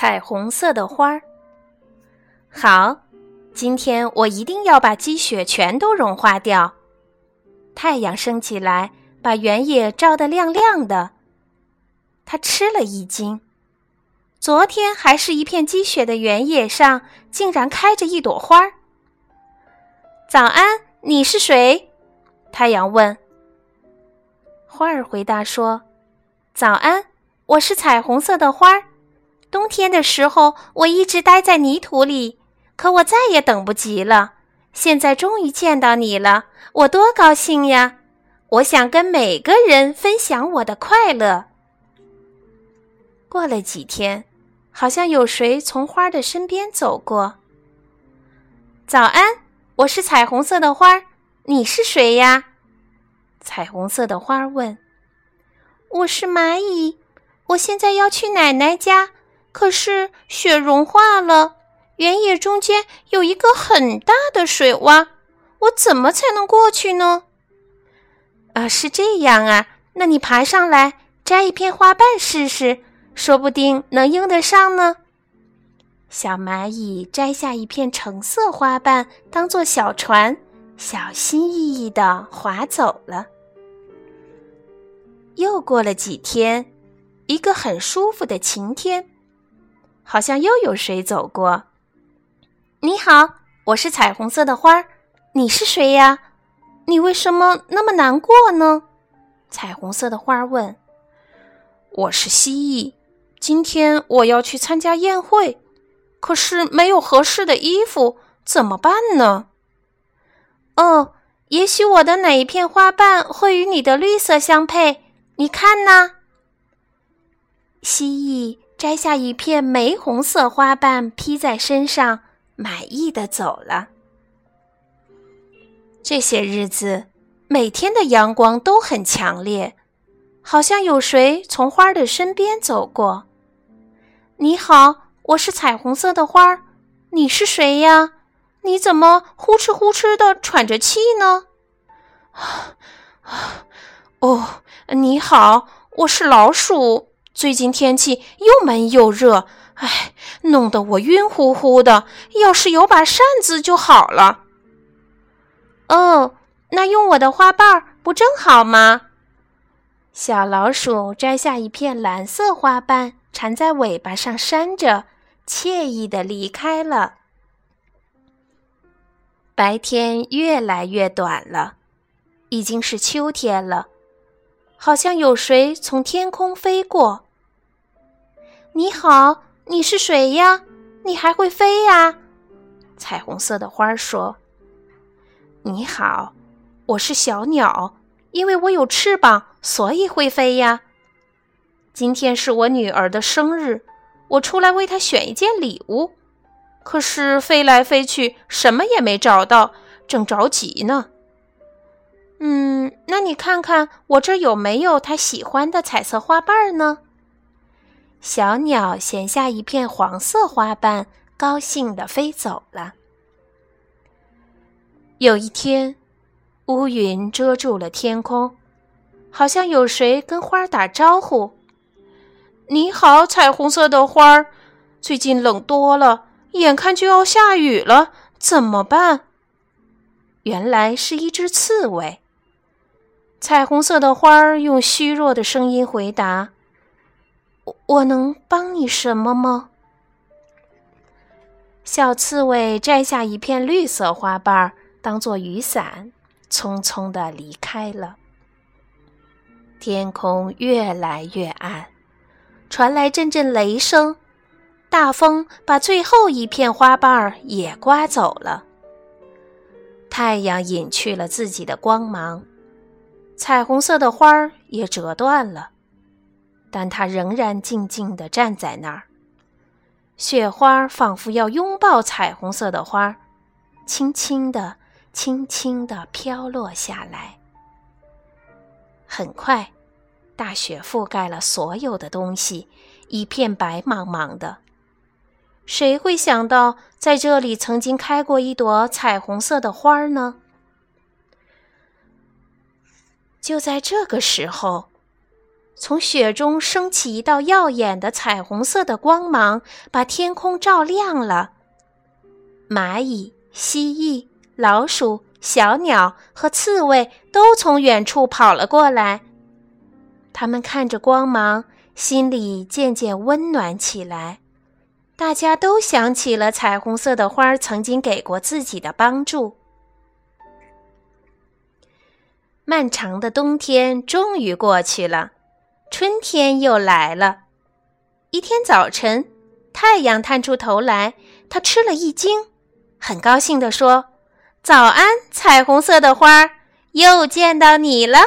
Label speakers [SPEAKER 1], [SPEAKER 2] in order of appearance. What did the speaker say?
[SPEAKER 1] 彩虹色的花儿。好，今天我一定要把积雪全都融化掉。太阳升起来，把原野照得亮亮的。他吃了一惊，昨天还是一片积雪的原野上，竟然开着一朵花儿。早安，你是谁？太阳问。花儿回答说：“早安，我是彩虹色的花儿。冬天的时候，我一直待在泥土里，可我再也等不及了。现在终于见到你了，我多高兴呀！我想跟每个人分享我的快乐。”过了几天，好像有谁从花的身边走过。早安，我是彩虹色的花，你是谁呀？彩虹色的花问：“我是蚂蚁，我现在要去奶奶家，可是雪融化了，原野中间有一个很大的水洼，我怎么才能过去呢？”啊，是这样啊，那你爬上来摘一片花瓣试试，说不定能用得上呢。小蚂蚁摘下一片橙色花瓣，当做小船，小心翼翼地划走了。又过了几天，一个很舒服的晴天，好像又有谁走过。你好，我是彩虹色的花，你是谁呀？你为什么那么难过呢？彩虹色的花问。
[SPEAKER 2] 我是蜥蜴，今天我要去参加宴会，可是没有合适的衣服，怎么办呢？
[SPEAKER 1] 哦，也许我的哪一片花瓣会与你的绿色相配。你看呢？蜥蜴摘下一片玫红色花瓣披在身上，满意的走了。这些日子，每天的阳光都很强烈，好像有谁从花的身边走过。你好，我是彩虹色的花，你是谁呀？你怎么呼哧呼哧的喘着气呢？
[SPEAKER 2] 啊啊！哦，你好，我是老鼠。最近天气又闷又热，哎，弄得我晕乎乎的。要是有把扇子就好了。
[SPEAKER 1] 哦，那用我的花瓣不正好吗？小老鼠摘下一片蓝色花瓣，缠在尾巴上扇着，惬意的离开了。白天越来越短了，已经是秋天了。好像有谁从天空飞过。你好，你是谁呀？你还会飞呀？彩虹色的花说：“
[SPEAKER 2] 你好，我是小鸟，因为我有翅膀，所以会飞呀。今天是我女儿的生日，我出来为她选一件礼物，可是飞来飞去，什么也没找到，正着急呢。”
[SPEAKER 1] 嗯，那你看看我这有没有他喜欢的彩色花瓣呢？小鸟衔下一片黄色花瓣，高兴地飞走了。有一天，乌云遮住了天空，好像有谁跟花打招呼：“
[SPEAKER 2] 你好，彩虹色的花儿，最近冷多了，眼看就要下雨了，怎么办？”
[SPEAKER 1] 原来是一只刺猬。
[SPEAKER 2] 彩虹色的花儿用虚弱的声音回答：“
[SPEAKER 1] 我能帮你什么吗？”小刺猬摘下一片绿色花瓣当做雨伞，匆匆的离开了。天空越来越暗，传来阵阵雷声，大风把最后一片花瓣也刮走了。太阳隐去了自己的光芒。彩虹色的花儿也折断了，但它仍然静静地站在那儿。雪花仿佛要拥抱彩虹色的花，轻轻地、轻轻地飘落下来。很快，大雪覆盖了所有的东西，一片白茫茫的。谁会想到，在这里曾经开过一朵彩虹色的花呢？就在这个时候，从雪中升起一道耀眼的彩虹色的光芒，把天空照亮了。蚂蚁、蜥蜴、老鼠、小鸟和刺猬都从远处跑了过来。他们看着光芒，心里渐渐温暖起来。大家都想起了彩虹色的花曾经给过自己的帮助。漫长的冬天终于过去了，春天又来了。一天早晨，太阳探出头来，他吃了一惊，很高兴地说：“早安，彩虹色的花，又见到你了。”